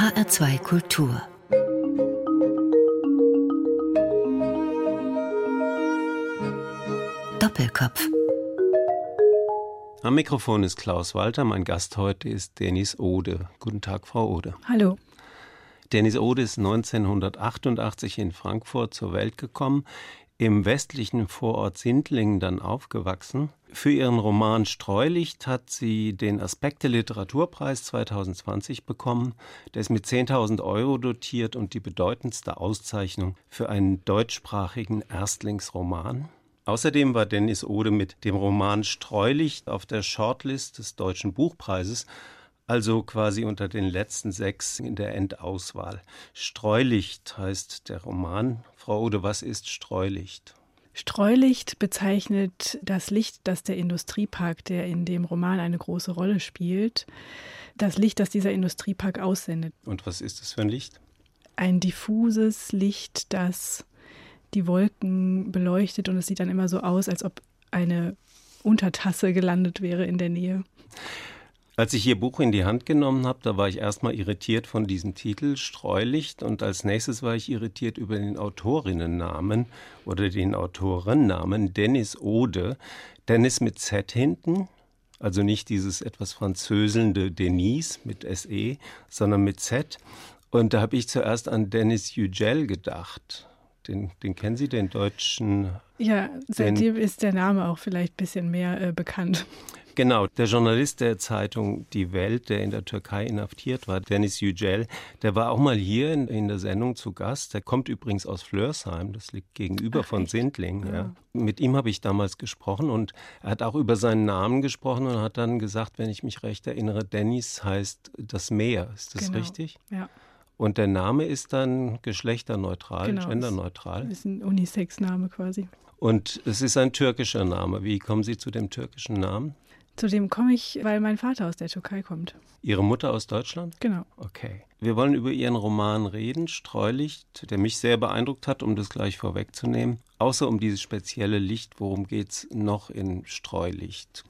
HR2 Kultur Doppelkopf Am Mikrofon ist Klaus Walter, mein Gast heute ist Dennis Ode. Guten Tag, Frau Ode. Hallo. Dennis Ode ist 1988 in Frankfurt zur Welt gekommen, im westlichen Vorort Sindlingen dann aufgewachsen. Für ihren Roman Streulicht hat sie den Aspekte Literaturpreis 2020 bekommen. Der ist mit 10.000 Euro dotiert und die bedeutendste Auszeichnung für einen deutschsprachigen Erstlingsroman. Außerdem war Dennis Ode mit dem Roman Streulicht auf der Shortlist des Deutschen Buchpreises also quasi unter den letzten sechs in der Endauswahl. Streulicht heißt der Roman. Frau Ode, was ist Streulicht? Streulicht bezeichnet das Licht, das der Industriepark, der in dem Roman eine große Rolle spielt, das Licht, das dieser Industriepark aussendet. Und was ist das für ein Licht? Ein diffuses Licht, das die Wolken beleuchtet und es sieht dann immer so aus, als ob eine Untertasse gelandet wäre in der Nähe. Als ich Ihr Buch in die Hand genommen habe, da war ich erstmal irritiert von diesem Titel Streulicht und als nächstes war ich irritiert über den Autorinnennamen oder den Autorennamen Dennis Ode. Dennis mit Z hinten, also nicht dieses etwas französelnde Denise mit SE, sondern mit Z. Und da habe ich zuerst an Dennis Yücel gedacht. Den, den kennen Sie, den deutschen? Ja, seitdem den, ist der Name auch vielleicht ein bisschen mehr äh, bekannt. Genau, der Journalist der Zeitung Die Welt, der in der Türkei inhaftiert war, Dennis Yücel, der war auch mal hier in, in, der Sendung zu Gast. Der kommt übrigens aus Flörsheim, das liegt gegenüber Ach, von Sindling. Ja. Ja. Mit ihm habe ich damals gesprochen und er hat auch über seinen Namen gesprochen und hat dann gesagt, wenn ich mich recht erinnere, Dennis heißt das Meer. Ist das genau. richtig? Ja. Und der Name ist dann geschlechterneutral, genau, genderneutral. Das ist ein Unisex-Name quasi. Und es ist ein türkischer Name. Wie kommen Sie zu dem türkischen Namen? Zu dem komme ich, weil mein Vater aus der Türkei kommt. Ihre Mutter aus Deutschland? Genau. Okay. Wir wollen über Ihren Roman reden, Streulicht, der mich sehr beeindruckt hat, um das gleich vorwegzunehmen. Außer um dieses spezielle Licht, worum geht es noch in Streulicht?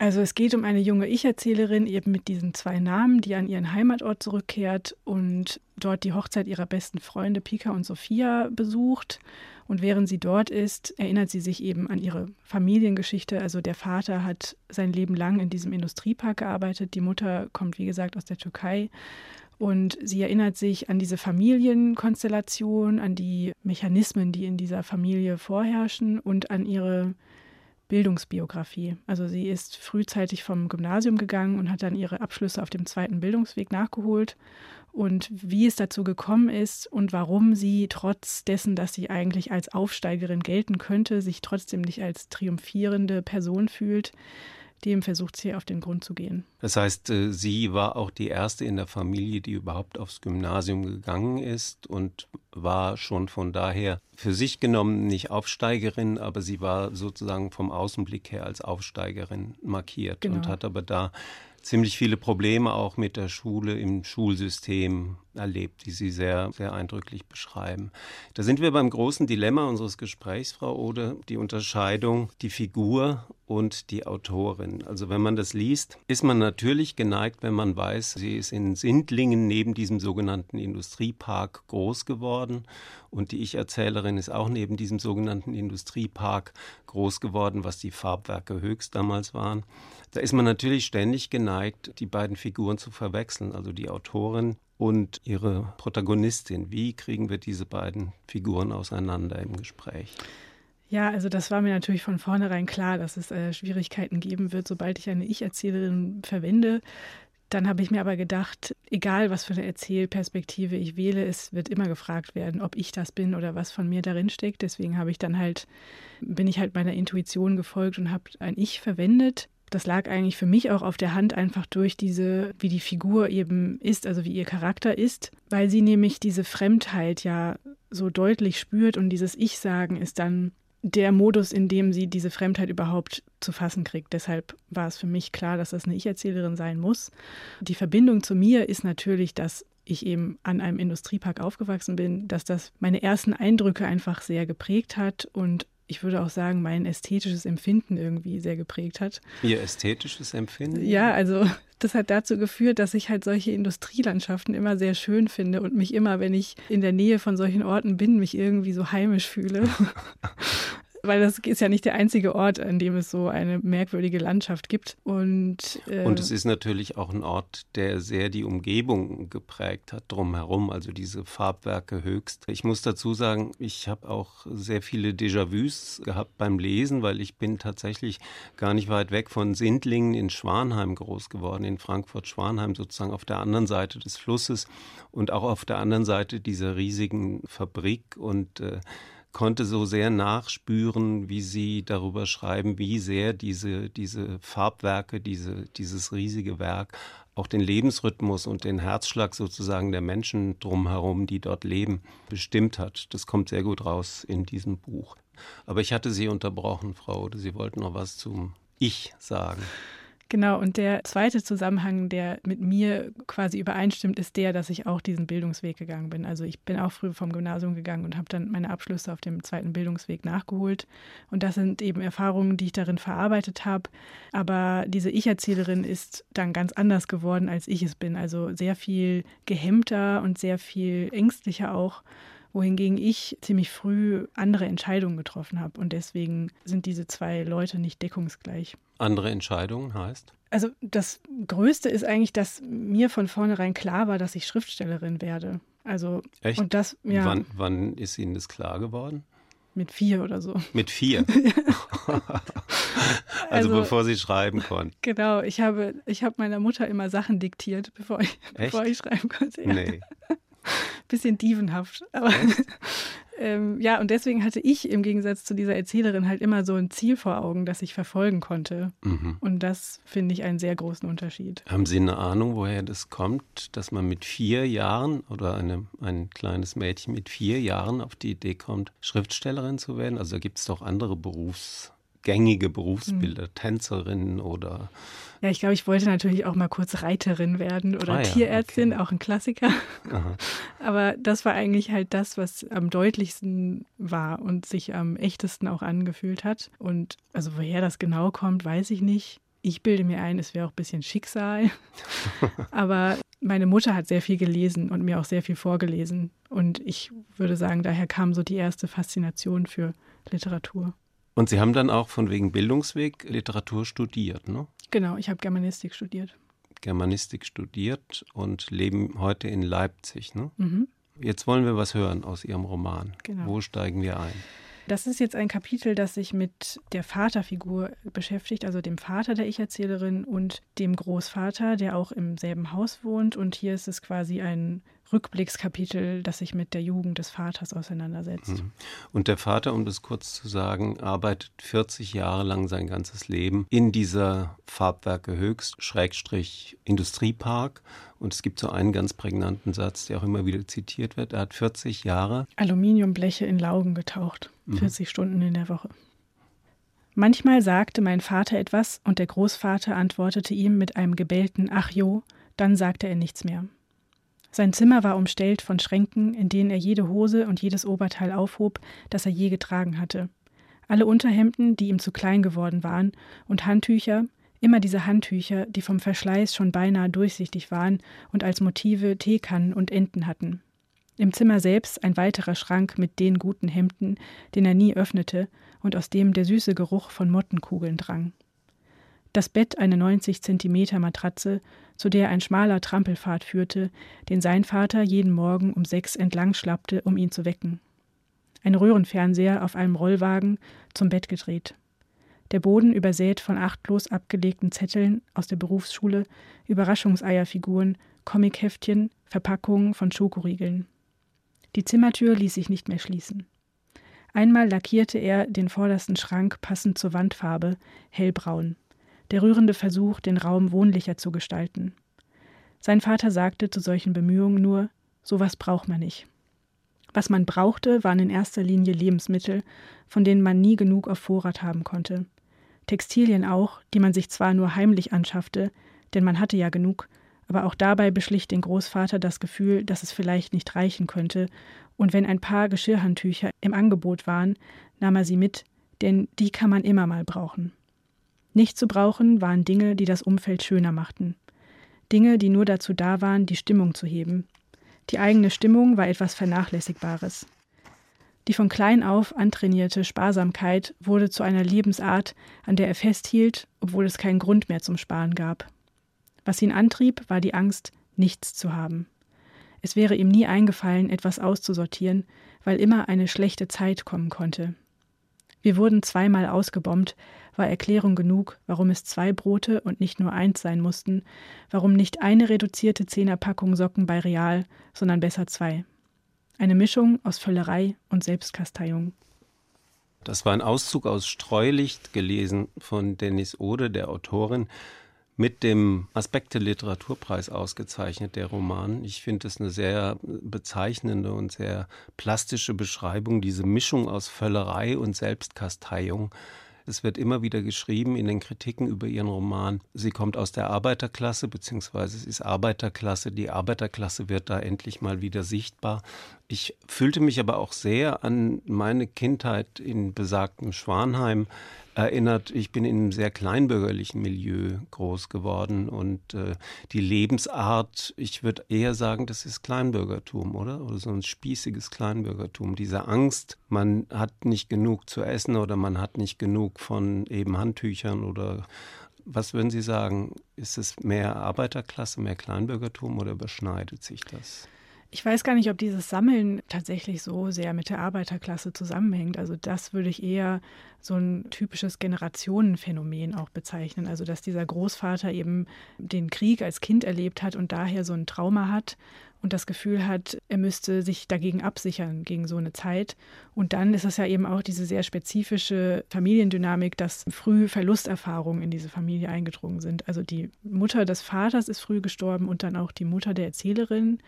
Also es geht um eine junge Ich-Erzählerin eben mit diesen zwei Namen, die an ihren Heimatort zurückkehrt und dort die Hochzeit ihrer besten Freunde Pika und Sophia besucht und während sie dort ist, erinnert sie sich eben an ihre Familiengeschichte. Also der Vater hat sein Leben lang in diesem Industriepark gearbeitet. Die Mutter kommt, wie gesagt, aus der Türkei. Und sie erinnert sich an diese Familienkonstellation, an die Mechanismen, die in dieser Familie vorherrschen und an ihre Bildungsbiografie. Also sie ist frühzeitig vom Gymnasium gegangen und hat dann ihre Abschlüsse auf dem zweiten Bildungsweg nachgeholt und wie es dazu gekommen ist und warum sie trotz dessen, dass sie eigentlich als Aufsteigerin gelten könnte, sich trotzdem nicht als triumphierende Person fühlt, dem versucht sie auf den Grund zu gehen. Das heißt, äh, sie war auch die erste in der Familie, die überhaupt aufs Gymnasium gegangen ist und war schon von daher für sich genommen nicht Aufsteigerin, aber sie war sozusagen vom Außenblick her als Aufsteigerin markiert genau. und hat aber da ziemlich viele Probleme auch mit der Schule im Schulsystem erlebt, die Sie sehr, sehr eindrücklich beschreiben. Da sind wir beim großen Dilemma unseres Gesprächs, Frau Ode, die Unterscheidung, die Figur und die Autorin. Also wenn man das liest, ist man natürlich geneigt, wenn man weiß, sie ist in Sindlingen neben diesem sogenannten Industriepark groß geworden und die Ich-Erzählerin ist auch neben diesem sogenannten Industriepark groß geworden, was die Farbwerke höchst damals waren. Da ist man natürlich ständig geneigt, die beiden Figuren zu verwechseln, also die Autorin und ihre Protagonistin. Wie kriegen wir diese beiden Figuren auseinander im Gespräch? Ja, also das war mir natürlich von vornherein klar, dass es äh, Schwierigkeiten geben wird, sobald ich eine Ich-Erzählerin verwende. Dann habe ich mir aber gedacht, egal was für eine Erzählperspektive ich wähle, es wird immer gefragt werden, ob ich das bin oder was von mir darin steckt. Deswegen habe ich dann halt, bin ich halt meiner Intuition gefolgt und habe ein Ich verwendet das lag eigentlich für mich auch auf der Hand einfach durch diese, wie die Figur eben ist, also wie ihr Charakter ist, weil sie nämlich diese Fremdheit ja so deutlich spürt und dieses Ich-Sagen ist dann der Modus, in dem sie diese Fremdheit überhaupt zu fassen kriegt. Deshalb war es für mich klar, dass das eine Ich-Erzählerin sein muss. Die Verbindung zu mir ist natürlich, dass ich eben an einem Industriepark aufgewachsen bin, dass das meine ersten Eindrücke einfach sehr geprägt hat und ich würde auch sagen, mein ästhetisches Empfinden irgendwie sehr geprägt hat. Ihr ästhetisches Empfinden? Ja, also das hat dazu geführt, dass ich halt solche Industrielandschaften immer sehr schön finde und mich immer, wenn ich in der Nähe von solchen Orten bin, mich irgendwie so heimisch fühle. weil das ist ja nicht der einzige Ort, an dem es so eine merkwürdige Landschaft gibt. Und, äh und es ist natürlich auch ein Ort, der sehr die Umgebung geprägt hat drumherum, also diese Farbwerke höchst. Ich muss dazu sagen, ich habe auch sehr viele Déjà-vus gehabt beim Lesen, weil ich bin tatsächlich gar nicht weit weg von Sindlingen in Schwanheim groß geworden, in Frankfurt-Schwanheim sozusagen auf der anderen Seite des Flusses und auch auf der anderen Seite dieser riesigen Fabrik und äh, konnte so sehr nachspüren, wie sie darüber schreiben, wie sehr diese, diese Farbwerke, diese, dieses riesige Werk auch den Lebensrhythmus und den Herzschlag sozusagen der Menschen drumherum, die dort leben, bestimmt hat. Das kommt sehr gut raus in diesem Buch. Aber ich hatte Sie unterbrochen, Frau Ode. Sie wollten noch was zum Ich sagen. Genau, und der zweite Zusammenhang, der mit mir quasi übereinstimmt, ist der, dass ich auch diesen Bildungsweg gegangen bin. Also ich bin auch früh vom Gymnasium gegangen und habe dann meine Abschlüsse auf dem zweiten Bildungsweg nachgeholt. Und das sind eben Erfahrungen, die ich darin verarbeitet habe. Aber diese Ich-Erzählerin ist dann ganz anders geworden, als ich es bin. Also sehr viel gehemmter und sehr viel ängstlicher auch wohingegen ich ziemlich früh andere Entscheidungen getroffen habe. Und deswegen sind diese zwei Leute nicht deckungsgleich. Andere Entscheidungen heißt? Also das Größte ist eigentlich, dass mir von vornherein klar war, dass ich Schriftstellerin werde. Also Echt? und das ja. Wann, wann ist Ihnen das klar geworden? Mit vier oder so. Mit vier. also, also, bevor sie schreiben konnten. Genau, ich habe, ich habe meiner Mutter immer Sachen diktiert, bevor ich, bevor ich schreiben konnte. Ja. Nee. Bisschen dievenhaft. Aber ähm, ja, und deswegen hatte ich im Gegensatz zu dieser Erzählerin halt immer so ein Ziel vor Augen, das ich verfolgen konnte. Mhm. Und das finde ich einen sehr großen Unterschied. Haben Sie eine Ahnung, woher das kommt, dass man mit vier Jahren oder eine, ein kleines Mädchen mit vier Jahren auf die Idee kommt, Schriftstellerin zu werden? Also gibt es doch andere berufsgängige Berufsbilder, mhm. Tänzerin oder ja, ich glaube, ich wollte natürlich auch mal kurz Reiterin werden oder ah, ja, Tierärztin, okay. auch ein Klassiker. Aha. Aber das war eigentlich halt das, was am deutlichsten war und sich am echtesten auch angefühlt hat. Und also woher das genau kommt, weiß ich nicht. Ich bilde mir ein, es wäre auch ein bisschen Schicksal. Aber meine Mutter hat sehr viel gelesen und mir auch sehr viel vorgelesen. Und ich würde sagen, daher kam so die erste Faszination für Literatur. Und Sie haben dann auch von wegen Bildungsweg Literatur studiert, ne? Genau, ich habe Germanistik studiert. Germanistik studiert und leben heute in Leipzig. Ne? Mhm. Jetzt wollen wir was hören aus Ihrem Roman. Genau. Wo steigen wir ein? Das ist jetzt ein Kapitel, das sich mit der Vaterfigur beschäftigt, also dem Vater der Ich-Erzählerin und dem Großvater, der auch im selben Haus wohnt. Und hier ist es quasi ein Rückblickskapitel, das sich mit der Jugend des Vaters auseinandersetzt. Mhm. Und der Vater, um das kurz zu sagen, arbeitet 40 Jahre lang sein ganzes Leben in dieser Farbwerke Höchst, Schrägstrich Industriepark. Und es gibt so einen ganz prägnanten Satz, der auch immer wieder zitiert wird. Er hat 40 Jahre Aluminiumbleche in Laugen getaucht, 40 mhm. Stunden in der Woche. Manchmal sagte mein Vater etwas und der Großvater antwortete ihm mit einem gebellten Ach jo, dann sagte er nichts mehr. Sein Zimmer war umstellt von Schränken, in denen er jede Hose und jedes Oberteil aufhob, das er je getragen hatte. Alle Unterhemden, die ihm zu klein geworden waren, und Handtücher, immer diese Handtücher, die vom Verschleiß schon beinahe durchsichtig waren und als Motive Teekannen und Enten hatten. Im Zimmer selbst ein weiterer Schrank mit den guten Hemden, den er nie öffnete und aus dem der süße Geruch von Mottenkugeln drang. Das Bett eine 90 Zentimeter Matratze, zu der ein schmaler Trampelpfad führte, den sein Vater jeden Morgen um sechs entlang schlappte, um ihn zu wecken. Ein Röhrenfernseher auf einem Rollwagen zum Bett gedreht. Der Boden übersät von achtlos abgelegten Zetteln aus der Berufsschule, Überraschungseierfiguren, Comicheftchen, Verpackungen von Schokoriegeln. Die Zimmertür ließ sich nicht mehr schließen. Einmal lackierte er den vordersten Schrank passend zur Wandfarbe, hellbraun der rührende Versuch, den Raum wohnlicher zu gestalten. Sein Vater sagte zu solchen Bemühungen nur, sowas braucht man nicht. Was man brauchte, waren in erster Linie Lebensmittel, von denen man nie genug auf Vorrat haben konnte. Textilien auch, die man sich zwar nur heimlich anschaffte, denn man hatte ja genug, aber auch dabei beschlich den Großvater das Gefühl, dass es vielleicht nicht reichen könnte, und wenn ein paar Geschirrhandtücher im Angebot waren, nahm er sie mit, denn die kann man immer mal brauchen. Nicht zu brauchen waren Dinge, die das Umfeld schöner machten. Dinge, die nur dazu da waren, die Stimmung zu heben. Die eigene Stimmung war etwas Vernachlässigbares. Die von klein auf antrainierte Sparsamkeit wurde zu einer Lebensart, an der er festhielt, obwohl es keinen Grund mehr zum Sparen gab. Was ihn antrieb, war die Angst, nichts zu haben. Es wäre ihm nie eingefallen, etwas auszusortieren, weil immer eine schlechte Zeit kommen konnte. Wir wurden zweimal ausgebombt, war Erklärung genug, warum es zwei Brote und nicht nur eins sein mussten, warum nicht eine reduzierte Zehnerpackung Socken bei Real, sondern besser zwei. Eine Mischung aus Völlerei und Selbstkasteiung. Das war ein Auszug aus Streulicht, gelesen von Dennis Ode, der Autorin, mit dem Aspekte Literaturpreis ausgezeichnet, der Roman. Ich finde es eine sehr bezeichnende und sehr plastische Beschreibung, diese Mischung aus Völlerei und Selbstkasteiung. Es wird immer wieder geschrieben in den Kritiken über ihren Roman, sie kommt aus der Arbeiterklasse, beziehungsweise es ist Arbeiterklasse. Die Arbeiterklasse wird da endlich mal wieder sichtbar. Ich fühlte mich aber auch sehr an meine Kindheit in besagtem Schwanheim erinnert. Ich bin in einem sehr kleinbürgerlichen Milieu groß geworden und äh, die Lebensart, ich würde eher sagen, das ist Kleinbürgertum, oder? Oder so ein spießiges Kleinbürgertum. Diese Angst, man hat nicht genug zu essen oder man hat nicht genug von eben Handtüchern oder was würden Sie sagen? Ist es mehr Arbeiterklasse, mehr Kleinbürgertum oder überschneidet sich das? Ich weiß gar nicht, ob dieses Sammeln tatsächlich so sehr mit der Arbeiterklasse zusammenhängt. Also das würde ich eher so ein typisches Generationenphänomen auch bezeichnen. Also dass dieser Großvater eben den Krieg als Kind erlebt hat und daher so ein Trauma hat und das Gefühl hat, er müsste sich dagegen absichern, gegen so eine Zeit. Und dann ist es ja eben auch diese sehr spezifische Familiendynamik, dass früh Verlusterfahrungen in diese Familie eingedrungen sind. Also die Mutter des Vaters ist früh gestorben und dann auch die Mutter der Erzählerin.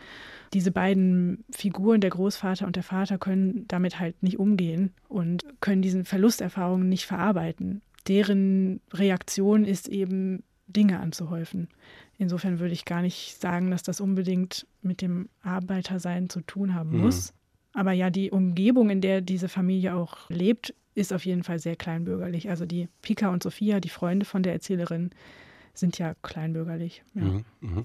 Diese beiden Figuren, der Großvater und der Vater, können damit halt nicht umgehen und können diesen Verlusterfahrungen nicht verarbeiten. Deren Reaktion ist eben Dinge anzuhäufen. Insofern würde ich gar nicht sagen, dass das unbedingt mit dem Arbeitersein zu tun haben mhm. muss. Mhm. Aber ja, die Umgebung, in der diese Familie auch lebt, ist auf jeden Fall sehr kleinbürgerlich. Also die Pika und Sophia, die Freunde von der Erzählerin, sind ja kleinbürgerlich. Ja. Mhm, mh.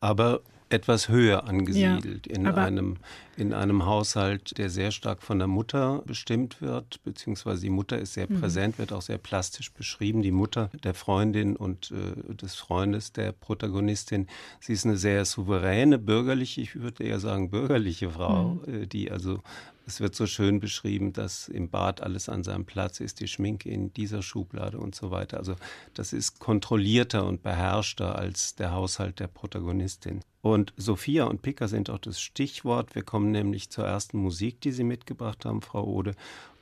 Aber etwas höher angesiedelt ja, in, einem, in einem Haushalt, der sehr stark von der Mutter bestimmt wird, beziehungsweise die Mutter ist sehr mhm. präsent, wird auch sehr plastisch beschrieben. Die Mutter der Freundin und äh, des Freundes der Protagonistin, sie ist eine sehr souveräne, bürgerliche, ich würde eher sagen bürgerliche Frau, mhm. äh, die also es wird so schön beschrieben, dass im Bad alles an seinem Platz ist, die Schminke in dieser Schublade und so weiter. Also das ist kontrollierter und beherrschter als der Haushalt der Protagonistin. Und Sophia und Pika sind auch das Stichwort. Wir kommen nämlich zur ersten Musik, die Sie mitgebracht haben, Frau Ode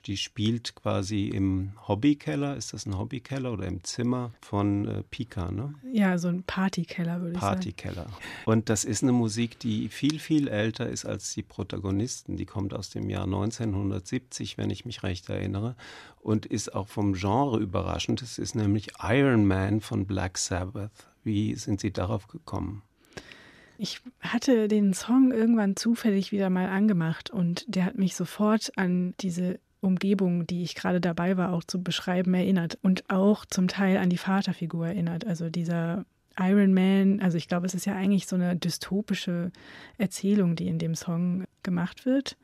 die spielt quasi im Hobbykeller. Ist das ein Hobbykeller oder im Zimmer von äh, Pika, ne? Ja, so ein Partykeller würde ich sagen. Partykeller. Und das ist eine Musik, die viel, viel älter ist als die Protagonisten. Die kommt aus dem Jahr 1970, wenn ich mich recht erinnere. Und ist auch vom Genre überraschend. Es ist nämlich Iron Man von Black Sabbath. Wie sind Sie darauf gekommen? Ich hatte den Song irgendwann zufällig wieder mal angemacht und der hat mich sofort an diese Umgebung, die ich gerade dabei war, auch zu beschreiben, erinnert und auch zum Teil an die Vaterfigur erinnert. Also dieser Iron Man, also ich glaube, es ist ja eigentlich so eine dystopische Erzählung, die in dem Song gemacht wird.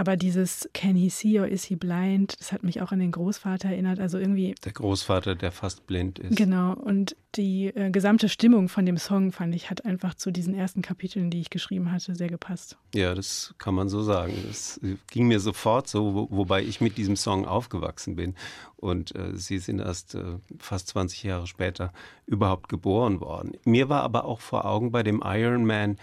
Aber dieses Can he see or is he blind, das hat mich auch an den Großvater erinnert. Also irgendwie. Der Großvater, der fast blind ist. Genau. Und die äh, gesamte Stimmung von dem Song, fand ich, hat einfach zu diesen ersten Kapiteln, die ich geschrieben hatte, sehr gepasst. Ja, das kann man so sagen. Das ging mir sofort so, wo, wobei ich mit diesem Song aufgewachsen bin. Und äh, sie sind erst äh, fast 20 Jahre später überhaupt geboren worden. Mir war aber auch vor Augen bei dem Iron Man,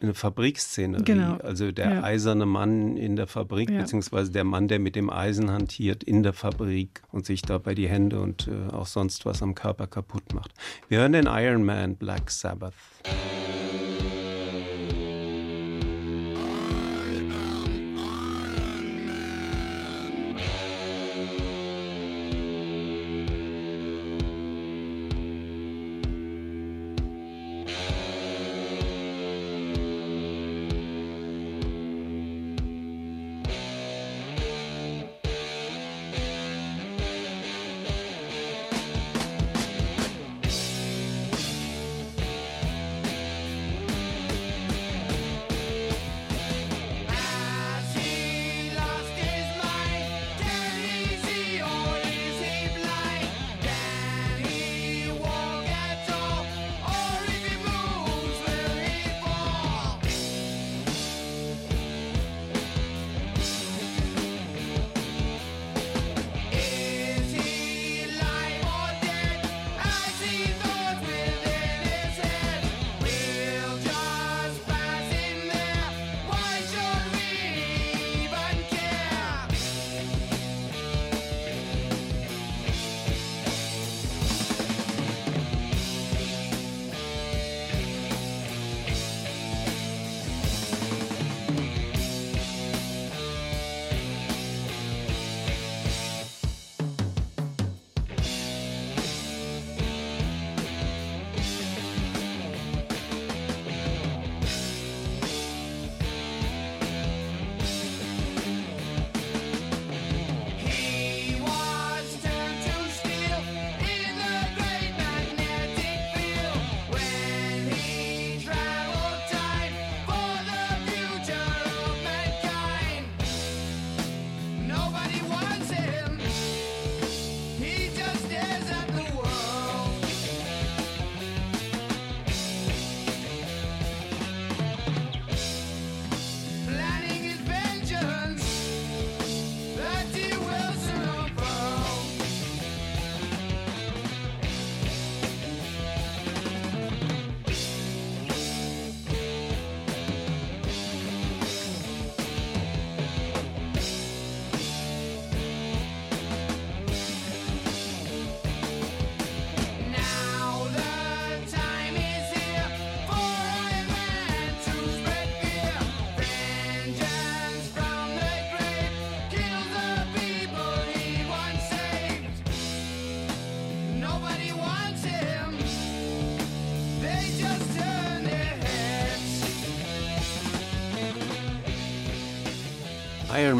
eine Fabrikszenerie. Genau. Also der ja. eiserne Mann in der Fabrik, ja. beziehungsweise der Mann, der mit dem Eisen hantiert in der Fabrik und sich dabei die Hände und äh, auch sonst was am Körper kaputt macht. Wir hören den Iron Man Black Sabbath.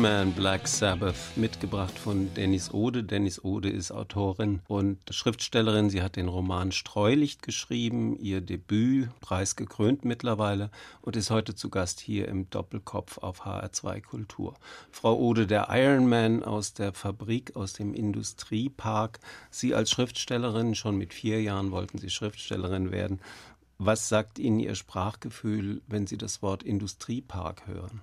Man Black Sabbath, mitgebracht von Dennis Ode. Dennis Ode ist Autorin und Schriftstellerin. Sie hat den Roman Streulicht geschrieben, ihr Debüt, preisgekrönt mittlerweile und ist heute zu Gast hier im Doppelkopf auf HR2 Kultur. Frau Ode, der Iron Man aus der Fabrik, aus dem Industriepark. Sie als Schriftstellerin, schon mit vier Jahren wollten Sie Schriftstellerin werden. Was sagt Ihnen Ihr Sprachgefühl, wenn Sie das Wort Industriepark hören?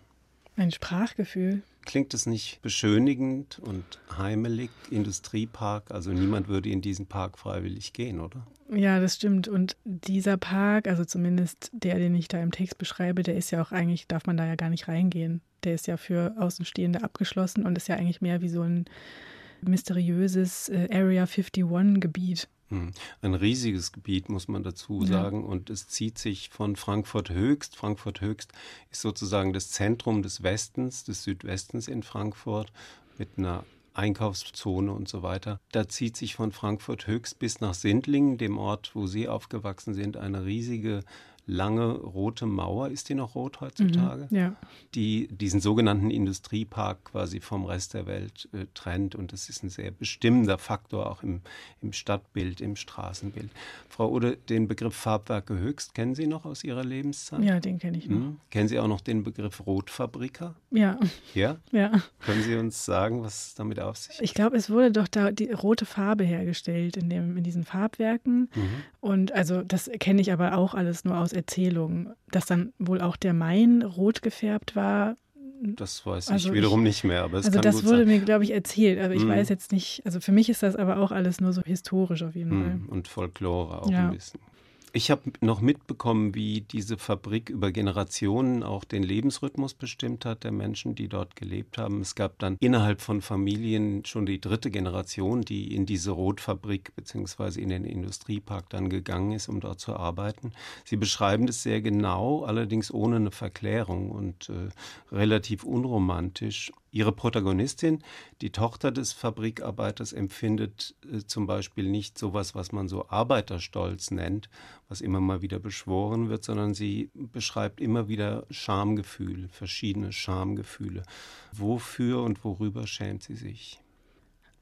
Ein Sprachgefühl. Klingt es nicht beschönigend und heimelig, Industriepark? Also niemand würde in diesen Park freiwillig gehen, oder? Ja, das stimmt. Und dieser Park, also zumindest der, den ich da im Text beschreibe, der ist ja auch eigentlich, darf man da ja gar nicht reingehen. Der ist ja für Außenstehende abgeschlossen und ist ja eigentlich mehr wie so ein mysteriöses äh, Area 51-Gebiet. Hm. Ein riesiges Gebiet, muss man dazu sagen. Ja. Und es zieht sich von Frankfurt Höchst. Frankfurt Höchst ist sozusagen das Zentrum des Westens, des Südwestens in Frankfurt mit einer Einkaufszone und so weiter. Da zieht sich von Frankfurt Höchst bis nach Sindlingen, dem Ort, wo Sie aufgewachsen sind, eine riesige lange rote Mauer, ist die noch rot heutzutage? Mhm, ja. Die diesen sogenannten Industriepark quasi vom Rest der Welt äh, trennt. Und das ist ein sehr bestimmender Faktor auch im, im Stadtbild, im Straßenbild. Frau Ode, den Begriff Farbwerke Höchst kennen Sie noch aus Ihrer Lebenszeit? Ja, den kenne ich noch. Hm? Kennen Sie auch noch den Begriff Rotfabriker? Ja. Ja? Ja. Können Sie uns sagen, was damit auf sich hat? Ich glaube, es wurde doch da die rote Farbe hergestellt in, dem, in diesen Farbwerken. Mhm. Und also das kenne ich aber auch alles nur aus Erzählung, dass dann wohl auch der Main rot gefärbt war. Das weiß also ich wiederum ich, nicht mehr, aber es Also das wurde sein. mir, glaube ich, erzählt, aber ich mm. weiß jetzt nicht, also für mich ist das aber auch alles nur so historisch auf jeden Fall. Mm, und Folklore auch ja. ein bisschen. Ich habe noch mitbekommen, wie diese Fabrik über Generationen auch den Lebensrhythmus bestimmt hat der Menschen, die dort gelebt haben. Es gab dann innerhalb von Familien schon die dritte Generation, die in diese Rotfabrik bzw. in den Industriepark dann gegangen ist, um dort zu arbeiten. Sie beschreiben das sehr genau, allerdings ohne eine Verklärung und äh, relativ unromantisch. Ihre Protagonistin, die Tochter des Fabrikarbeiters, empfindet äh, zum Beispiel nicht sowas, was man so Arbeiterstolz nennt, was immer mal wieder beschworen wird, sondern sie beschreibt immer wieder Schamgefühle, verschiedene Schamgefühle. Wofür und worüber schämt sie sich?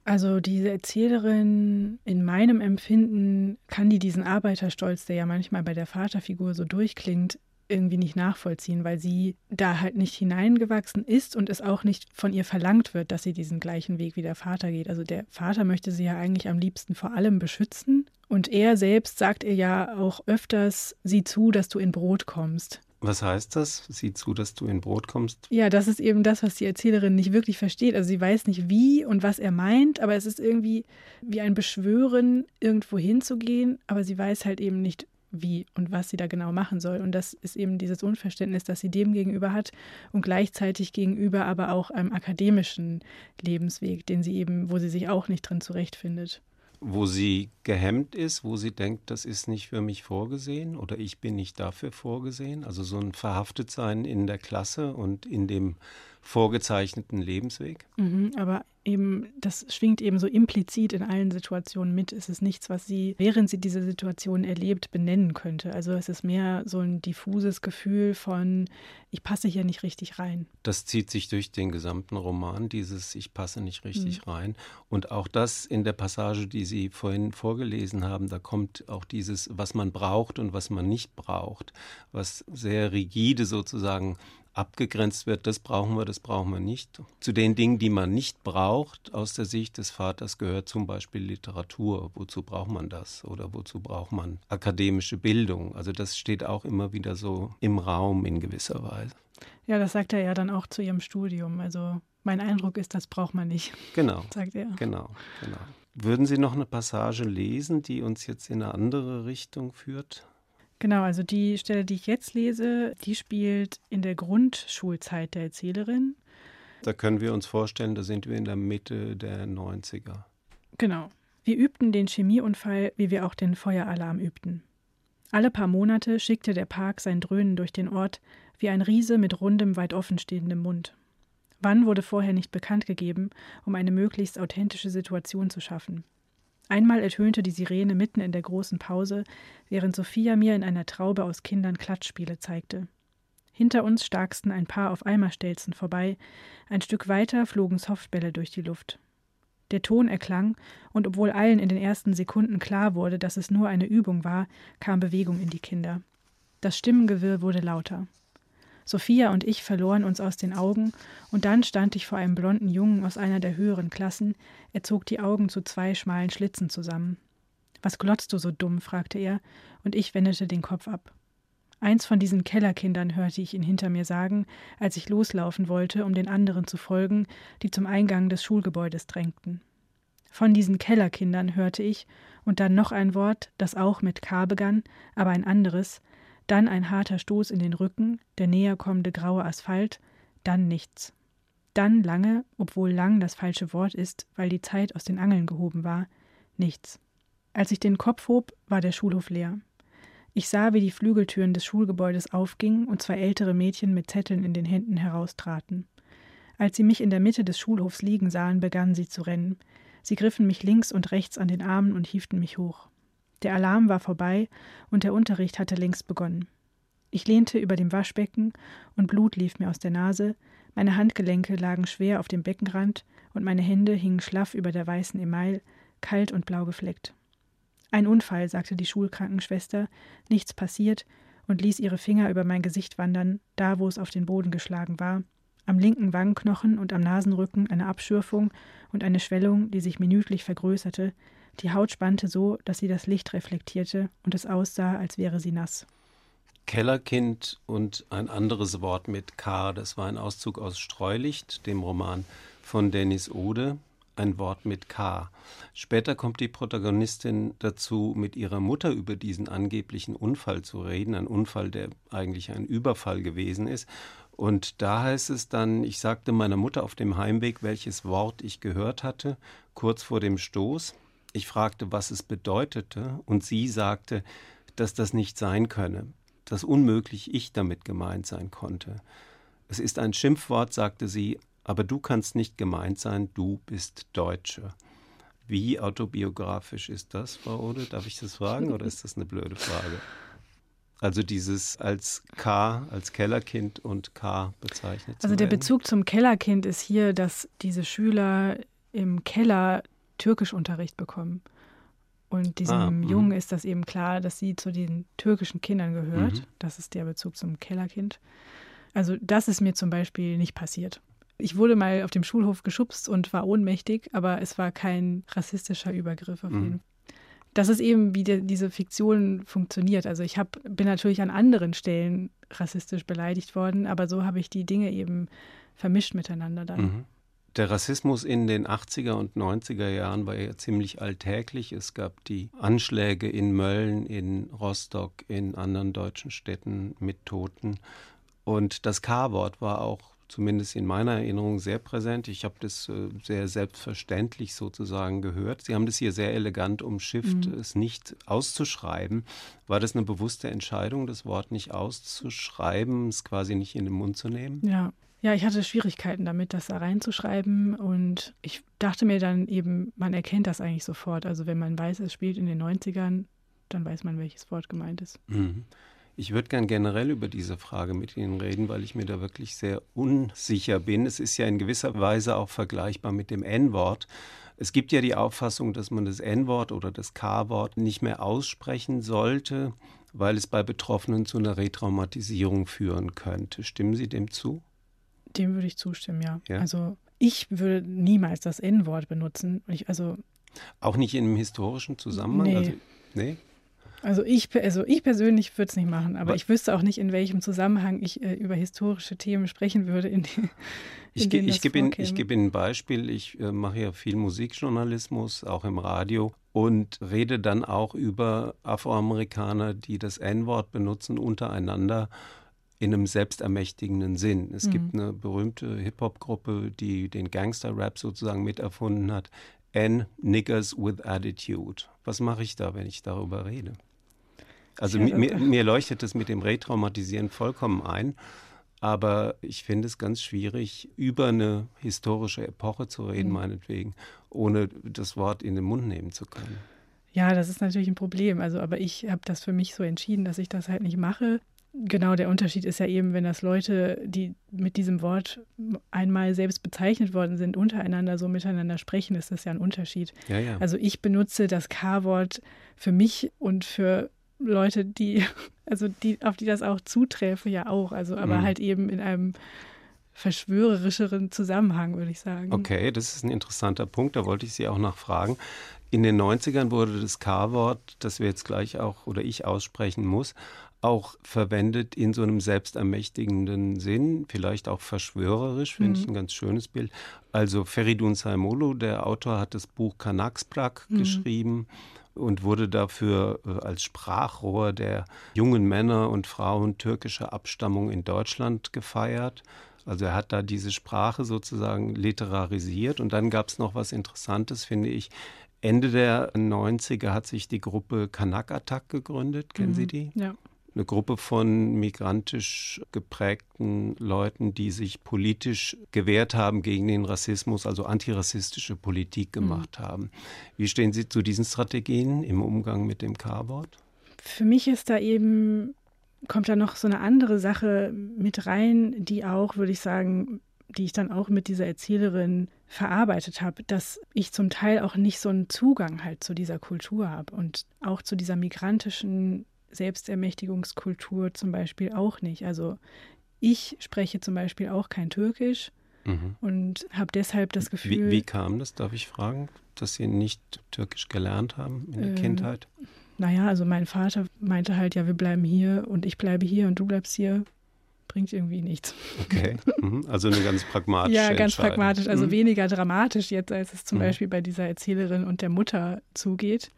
Also diese Erzählerin, in meinem Empfinden kann die diesen Arbeiterstolz, der ja manchmal bei der Vaterfigur so durchklingt, irgendwie nicht nachvollziehen, weil sie da halt nicht hineingewachsen ist und es auch nicht von ihr verlangt wird, dass sie diesen gleichen Weg wie der Vater geht. Also der Vater möchte sie ja eigentlich am liebsten vor allem beschützen und er selbst sagt ihr ja auch öfters, sieh zu, dass du in Brot kommst. Was heißt das? Sieh zu, dass du in Brot kommst? Ja, das ist eben das, was die Erzählerin nicht wirklich versteht. Also sie weiß nicht wie und was er meint, aber es ist irgendwie wie ein Beschwören, irgendwo hinzugehen, aber sie weiß halt eben nicht, wie und was sie da genau machen soll. Und das ist eben dieses Unverständnis, das sie dem gegenüber hat und gleichzeitig gegenüber aber auch einem akademischen Lebensweg, den sie eben, wo sie sich auch nicht drin zurechtfindet. Wo sie gehemmt ist, wo sie denkt, das ist nicht für mich vorgesehen oder ich bin nicht dafür vorgesehen. Also so ein Verhaftetsein in der Klasse und in dem vorgezeichneten Lebensweg. Mhm, aber eben, das schwingt eben so implizit in allen Situationen mit. Es ist nichts, was sie, während sie diese Situation erlebt, benennen könnte. Also es ist mehr so ein diffuses Gefühl von, ich passe hier nicht richtig rein. Das zieht sich durch den gesamten Roman, dieses Ich passe nicht richtig mhm. rein. Und auch das in der Passage, die Sie vorhin vorgelesen haben, da kommt auch dieses, was man braucht und was man nicht braucht, was sehr rigide sozusagen abgegrenzt wird, das brauchen wir, das brauchen wir nicht. Zu den Dingen, die man nicht braucht, aus der Sicht des Vaters gehört zum Beispiel Literatur. Wozu braucht man das? Oder wozu braucht man akademische Bildung? Also das steht auch immer wieder so im Raum in gewisser Weise. Ja, das sagt er ja dann auch zu ihrem Studium. Also mein Eindruck ist, das braucht man nicht. Genau. sagt er. Genau, genau. Würden Sie noch eine Passage lesen, die uns jetzt in eine andere Richtung führt? Genau, also die Stelle, die ich jetzt lese, die spielt in der Grundschulzeit der Erzählerin. Da können wir uns vorstellen, da sind wir in der Mitte der 90er. Genau. Wir übten den Chemieunfall, wie wir auch den Feueralarm übten. Alle paar Monate schickte der Park sein Dröhnen durch den Ort, wie ein Riese mit rundem, weit offenstehendem Mund. Wann wurde vorher nicht bekannt gegeben, um eine möglichst authentische Situation zu schaffen. Einmal ertönte die Sirene mitten in der großen Pause, während Sophia mir in einer Traube aus Kindern Klatschspiele zeigte. Hinter uns starksten ein paar auf Eimerstelzen vorbei, ein Stück weiter flogen Softbälle durch die Luft. Der Ton erklang, und obwohl allen in den ersten Sekunden klar wurde, dass es nur eine Übung war, kam Bewegung in die Kinder. Das Stimmengewirr wurde lauter. Sophia und ich verloren uns aus den Augen, und dann stand ich vor einem blonden Jungen aus einer der höheren Klassen. Er zog die Augen zu zwei schmalen Schlitzen zusammen. Was glotzt du so dumm? fragte er, und ich wendete den Kopf ab. Eins von diesen Kellerkindern hörte ich ihn hinter mir sagen, als ich loslaufen wollte, um den anderen zu folgen, die zum Eingang des Schulgebäudes drängten. Von diesen Kellerkindern hörte ich, und dann noch ein Wort, das auch mit K begann, aber ein anderes, dann ein harter Stoß in den Rücken, der näher kommende graue Asphalt, dann nichts. Dann lange, obwohl lang das falsche Wort ist, weil die Zeit aus den Angeln gehoben war, nichts. Als ich den Kopf hob, war der Schulhof leer. Ich sah, wie die Flügeltüren des Schulgebäudes aufgingen und zwei ältere Mädchen mit Zetteln in den Händen heraustraten. Als sie mich in der Mitte des Schulhofs liegen sahen, begannen sie zu rennen. Sie griffen mich links und rechts an den Armen und hieften mich hoch. Der Alarm war vorbei und der Unterricht hatte längst begonnen. Ich lehnte über dem Waschbecken und Blut lief mir aus der Nase, meine Handgelenke lagen schwer auf dem Beckenrand und meine Hände hingen schlaff über der weißen Email, kalt und blau gefleckt. Ein Unfall, sagte die Schulkrankenschwester, nichts passiert und ließ ihre Finger über mein Gesicht wandern, da wo es auf den Boden geschlagen war, am linken Wangenknochen und am Nasenrücken eine Abschürfung und eine Schwellung, die sich minütlich vergrößerte, die Haut spannte so, dass sie das Licht reflektierte und es aussah, als wäre sie nass. Kellerkind und ein anderes Wort mit K, das war ein Auszug aus Streulicht, dem Roman von Dennis Ode, ein Wort mit K. Später kommt die Protagonistin dazu, mit ihrer Mutter über diesen angeblichen Unfall zu reden, ein Unfall, der eigentlich ein Überfall gewesen ist. Und da heißt es dann, ich sagte meiner Mutter auf dem Heimweg, welches Wort ich gehört hatte, kurz vor dem Stoß. Ich fragte, was es bedeutete, und sie sagte, dass das nicht sein könne, dass unmöglich ich damit gemeint sein konnte. Es ist ein Schimpfwort, sagte sie, aber du kannst nicht gemeint sein, du bist Deutsche. Wie autobiografisch ist das, Frau Ode? Darf ich das fragen oder ist das eine blöde Frage? Also dieses als K, als Kellerkind und K bezeichnet. Also der Bezug zum Kellerkind ist hier, dass diese Schüler im Keller Türkischunterricht bekommen. Und diesem ah, mhm. Jungen ist das eben klar, dass sie zu den türkischen Kindern gehört. Mhm. Das ist der Bezug zum Kellerkind. Also das ist mir zum Beispiel nicht passiert. Ich wurde mal auf dem Schulhof geschubst und war ohnmächtig, aber es war kein rassistischer Übergriff auf mhm. jeden Fall. Das ist eben, wie die, diese Fiktion funktioniert. Also ich hab, bin natürlich an anderen Stellen rassistisch beleidigt worden, aber so habe ich die Dinge eben vermischt miteinander dann. Mhm. Der Rassismus in den 80er und 90er Jahren war ja ziemlich alltäglich. Es gab die Anschläge in Mölln, in Rostock, in anderen deutschen Städten mit Toten. Und das K-Wort war auch zumindest in meiner Erinnerung sehr präsent. Ich habe das äh, sehr selbstverständlich sozusagen gehört. Sie haben das hier sehr elegant umschifft, mhm. es nicht auszuschreiben. War das eine bewusste Entscheidung, das Wort nicht auszuschreiben, es quasi nicht in den Mund zu nehmen? Ja. Ja, ich hatte Schwierigkeiten damit, das da reinzuschreiben und ich dachte mir dann eben, man erkennt das eigentlich sofort. Also wenn man weiß, es spielt in den 90ern, dann weiß man, welches Wort gemeint ist. Mhm. Ich würde gern generell über diese Frage mit Ihnen reden, weil ich mir da wirklich sehr unsicher bin. Es ist ja in gewisser Weise auch vergleichbar mit dem N-Wort. Es gibt ja die Auffassung, dass man das N-Wort oder das K-Wort nicht mehr aussprechen sollte, weil es bei Betroffenen zu einer Retraumatisierung führen könnte. Stimmen Sie dem zu? Dem würde ich zustimmen, ja. ja? Also ich würde niemals das N-Wort benutzen. Ich, also auch nicht in einem historischen Zusammenhang? Nee. Also, nee? Also ich, also ich persönlich würde es nicht machen, aber Was? ich wüsste auch nicht, in welchem Zusammenhang ich äh, über historische Themen sprechen würde. In, in ich, ge ich gebe Ihnen, geb Ihnen ein Beispiel. Ich äh, mache ja viel Musikjournalismus, auch im Radio, und rede dann auch über Afroamerikaner, die das N-Wort benutzen untereinander in einem selbstermächtigenden Sinn. Es mhm. gibt eine berühmte Hip-Hop-Gruppe, die den Gangster-Rap sozusagen miterfunden hat. N Niggers with Attitude. Was mache ich da, wenn ich darüber rede? Also ja, mir, mir leuchtet es mit dem Retraumatisieren vollkommen ein. Aber ich finde es ganz schwierig, über eine historische Epoche zu reden, mhm. meinetwegen, ohne das Wort in den Mund nehmen zu können. Ja, das ist natürlich ein Problem. Also, aber ich habe das für mich so entschieden, dass ich das halt nicht mache. Genau, der Unterschied ist ja eben, wenn das Leute, die mit diesem Wort einmal selbst bezeichnet worden sind, untereinander so miteinander sprechen, ist das ja ein Unterschied. Ja, ja. Also ich benutze das K-Wort für mich und für Leute, die, also die, auf die das auch zuträfe, ja auch. Also aber Mhm. halt eben in einem verschwörerischeren Zusammenhang, würde ich sagen. Okay, das ist ein interessanter Punkt, da wollte ich Sie auch nachfragen. In den 90ern wurde das K-Wort, das wir jetzt gleich auch oder ich aussprechen muss, auch verwendet in so einem selbstermächtigenden Sinn, vielleicht auch verschwörerisch, finde ich Mhm. ein ganz schönes Bild. Also Feridun Saimolo, der Autor, hat das Buch Kanaksprak Mhm. geschrieben und wurde dafür äh, als Sprachrohr der jungen Männer und Frauen türkischer Abstammung in Deutschland gefeiert. Also er hat da diese Sprache sozusagen literarisiert und dann gab es noch was Interessantes, finde ich. Ende der 90er hat sich die Gruppe Kanak Attack gegründet. Kennen Sie Mhm. die? Ja. Eine Gruppe von migrantisch geprägten Leuten, die sich politisch gewehrt haben gegen den Rassismus, also antirassistische Politik gemacht haben. Wie stehen Sie zu diesen Strategien im Umgang mit dem K-Wort? Für mich ist da eben, kommt da noch so eine andere Sache mit rein, die auch, würde ich sagen, die ich dann auch mit dieser Erzählerin verarbeitet habe, dass ich zum Teil auch nicht so einen Zugang halt zu dieser Kultur habe und auch zu dieser migrantischen Selbstermächtigungskultur zum Beispiel auch nicht. Also ich spreche zum Beispiel auch kein Türkisch Mhm. und habe deshalb das Gefühl, Wie, wie kam das, darf ich fragen, dass Sie nicht Türkisch gelernt haben in der Ähm, Kindheit? naja, also mein Vater meinte halt, ja, wir bleiben hier und ich bleibe hier und du bleibst hier. Bringt irgendwie nichts. Okay, mhm. also eine ganz pragmatische Ja, ganz pragmatisch, also Mhm. weniger dramatisch jetzt, als es zum Mhm. Beispiel bei dieser Erzählerin und der Mutter zugeht.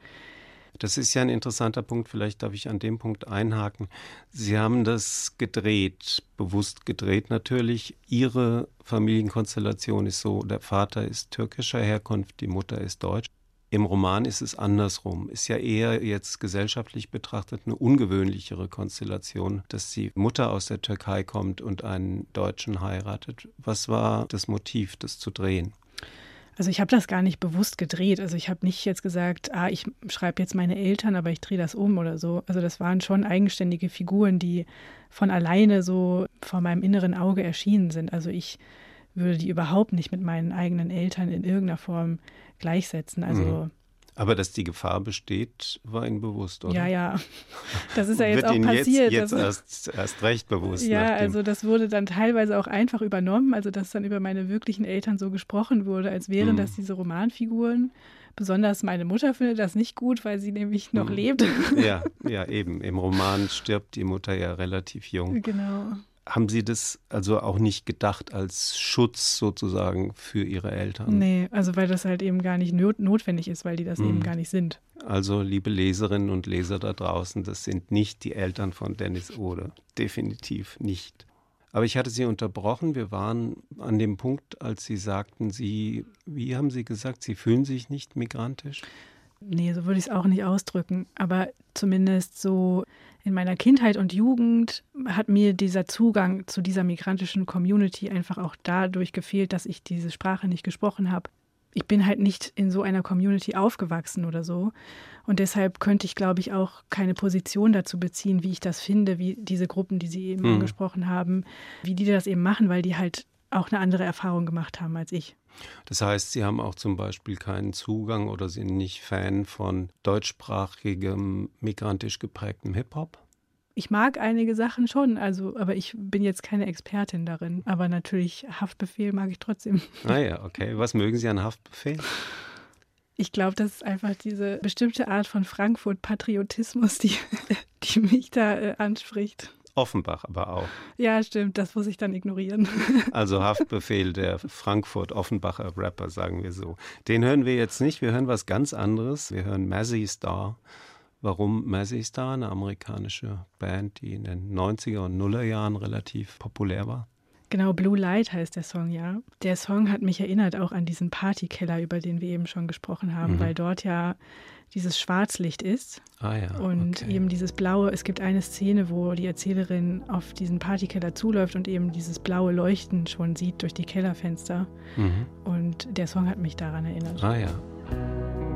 Das ist ja ein interessanter Punkt, vielleicht darf ich an dem Punkt einhaken. Sie haben das gedreht, bewusst gedreht natürlich. Ihre Familienkonstellation ist so, der Vater ist türkischer Herkunft, die Mutter ist deutsch. Im Roman ist es andersrum. Ist ja eher jetzt gesellschaftlich betrachtet eine ungewöhnlichere Konstellation, dass die Mutter aus der Türkei kommt und einen Deutschen heiratet. Was war das Motiv, das zu drehen? Also ich habe das gar nicht bewusst gedreht. Also ich habe nicht jetzt gesagt, ah, ich schreibe jetzt meine Eltern, aber ich drehe das um oder so. Also das waren schon eigenständige Figuren, die von alleine so vor meinem inneren Auge erschienen sind. Also ich würde die überhaupt nicht mit meinen eigenen Eltern in irgendeiner Form gleichsetzen. Also Aber dass die Gefahr besteht, war Ihnen bewusst, oder? ja, ja, das ist ja jetzt auch Ihnen passiert. Jetzt, jetzt erst, erst recht bewusst. Ja, also das wurde dann teilweise auch einfach übernommen, also dass dann über meine wirklichen Eltern so gesprochen wurde, als wären Mhm. das diese Romanfiguren. Besonders meine Mutter findet das nicht gut, weil sie nämlich noch Mhm. lebt. ja, ja, eben. Im Roman stirbt die Mutter ja relativ jung. genau. Haben Sie das also auch nicht gedacht als Schutz sozusagen für Ihre Eltern? Nee, also weil das halt eben gar nicht not notwendig ist, weil die das Mhm. eben gar nicht sind. Also, liebe Leserinnen und Leser da draußen, das sind nicht die Eltern von Dennis Ode. Definitiv nicht. Aber ich hatte Sie unterbrochen. Wir waren an dem Punkt, als Sie sagten, Sie, wie haben Sie gesagt, Sie fühlen sich nicht migrantisch? Nee, so würde ich es auch nicht ausdrücken. Aber zumindest so in meiner Kindheit und Jugend hat mir dieser Zugang zu dieser migrantischen Community einfach auch dadurch gefehlt, dass ich diese Sprache nicht gesprochen habe. Ich bin halt nicht in so einer Community aufgewachsen oder so. Und deshalb könnte ich, glaube ich, auch keine Position dazu beziehen, wie ich das finde, wie diese Gruppen, die Sie eben Mhm. angesprochen haben, wie die das eben machen, weil die halt auch eine andere Erfahrung gemacht haben als ich. Das heißt, Sie haben auch zum Beispiel keinen Zugang oder sind nicht Fan von deutschsprachigem, migrantisch geprägtem Hip-Hop? Ich mag einige Sachen schon, also, aber ich bin jetzt keine Expertin darin. Aber natürlich Haftbefehl mag ich trotzdem. Ah ja, okay. Was mögen Sie an Haftbefehl? Ich glaube, das ist einfach diese bestimmte Art von Frankfurt-Patriotismus, die, die mich da äh, anspricht. Offenbach aber auch. Ja, stimmt, das muss ich dann ignorieren. Also Haftbefehl der Frankfurt-Offenbacher Rapper, sagen wir so. Den hören wir jetzt nicht, wir hören was ganz anderes. Wir hören Mazzy Star. Warum Mazzy Star? Eine amerikanische Band, die in den 90er und Nuller Jahren relativ populär war. Genau, Blue Light heißt der Song, ja. Der Song hat mich erinnert auch an diesen Partykeller, über den wir eben schon gesprochen haben, Mhm. weil dort ja dieses Schwarzlicht ist Ah ja. und okay. eben dieses blaue. Es gibt eine Szene, wo die Erzählerin auf diesen Partykeller zuläuft und eben dieses blaue Leuchten schon sieht durch die Kellerfenster. Mhm. Und der Song hat mich daran erinnert. Ah ja.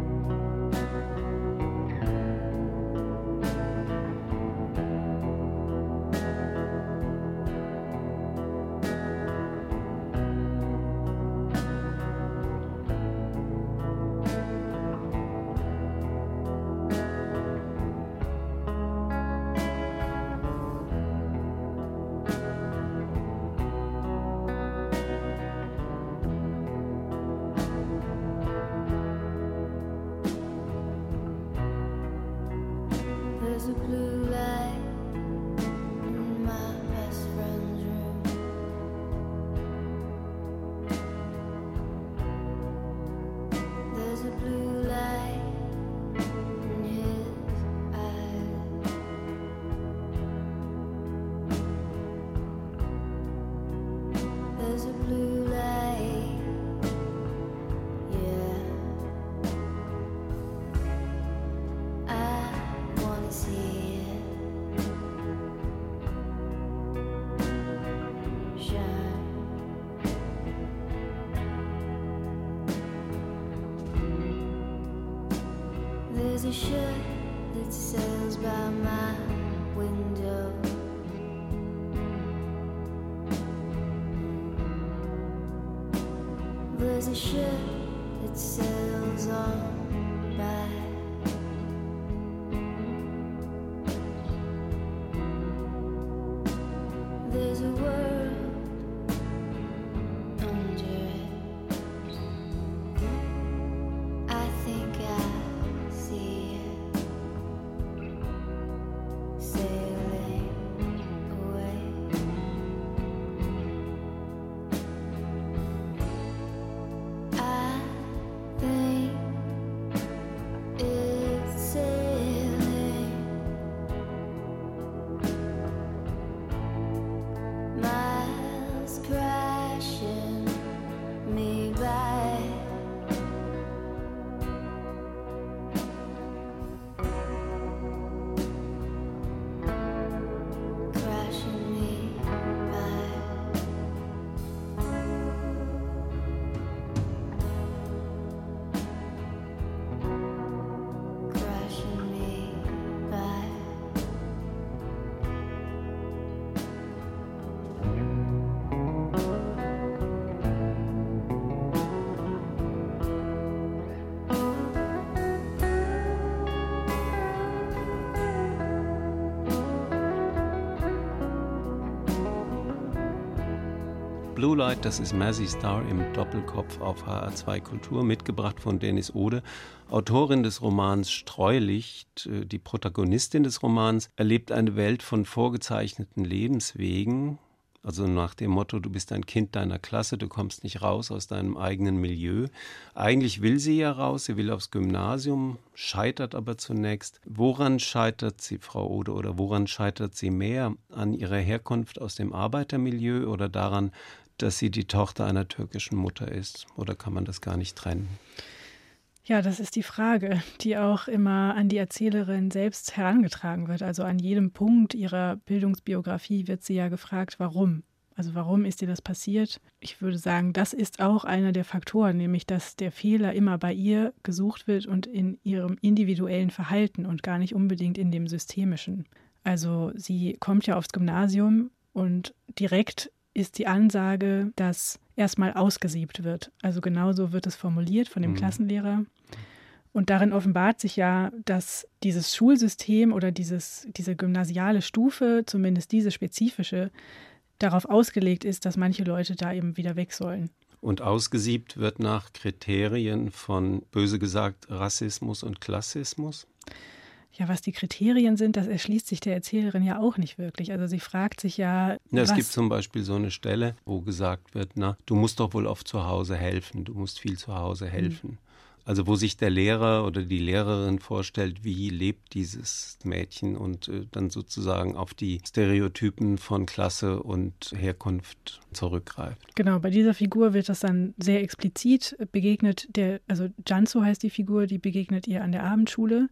Ship that sails by my window. There's a ship that sails on Blue Light, das ist Mazzy Star im Doppelkopf auf HR2 Kultur, mitgebracht von Dennis Ode, Autorin des Romans Streulicht. Äh, Die Protagonistin des Romans erlebt eine Welt von vorgezeichneten Lebenswegen, also nach dem Motto, du bist ein Kind deiner Klasse, du kommst nicht raus aus deinem eigenen Milieu. Eigentlich will sie ja raus, sie will aufs Gymnasium, scheitert aber zunächst. Woran scheitert sie, Frau Ode, oder woran scheitert sie mehr? An ihrer Herkunft aus dem Arbeitermilieu oder daran, dass sie die Tochter einer türkischen Mutter ist? Oder kann man das gar nicht trennen? Ja, das ist die Frage, die auch immer an die Erzählerin selbst herangetragen wird. Also an jedem Punkt ihrer Bildungsbiografie wird sie ja gefragt, warum. Also warum ist dir das passiert? Ich würde sagen, das ist auch einer der Faktoren, nämlich dass der Fehler immer bei ihr gesucht wird und in ihrem individuellen Verhalten und gar nicht unbedingt in dem systemischen. Also sie kommt ja aufs Gymnasium und direkt ist die Ansage, dass erstmal ausgesiebt wird. Also genauso wird es formuliert von dem Mhm. Klassenlehrer. Und darin offenbart sich ja, dass dieses Schulsystem oder dieses, diese gymnasiale Stufe, zumindest diese spezifische, darauf ausgelegt ist, dass manche Leute da eben wieder weg sollen. Und ausgesiebt wird nach Kriterien von, böse gesagt, Rassismus und Klassismus? Ja, was die Kriterien sind, das erschließt sich der Erzählerin ja auch nicht wirklich. Also sie fragt sich ja, Ja, es gibt zum Beispiel so eine Stelle, wo gesagt wird, na, du musst doch wohl oft zu Hause helfen, du musst viel zu Hause helfen. Also wo sich der Lehrer oder die Lehrerin vorstellt, wie lebt dieses Mädchen und äh, dann sozusagen auf die Stereotypen von Klasse und Herkunft zurückgreift. Genau, bei dieser Figur wird das dann sehr explizit begegnet. Der, also Janso heißt die Figur, die begegnet ihr an der Abendschule.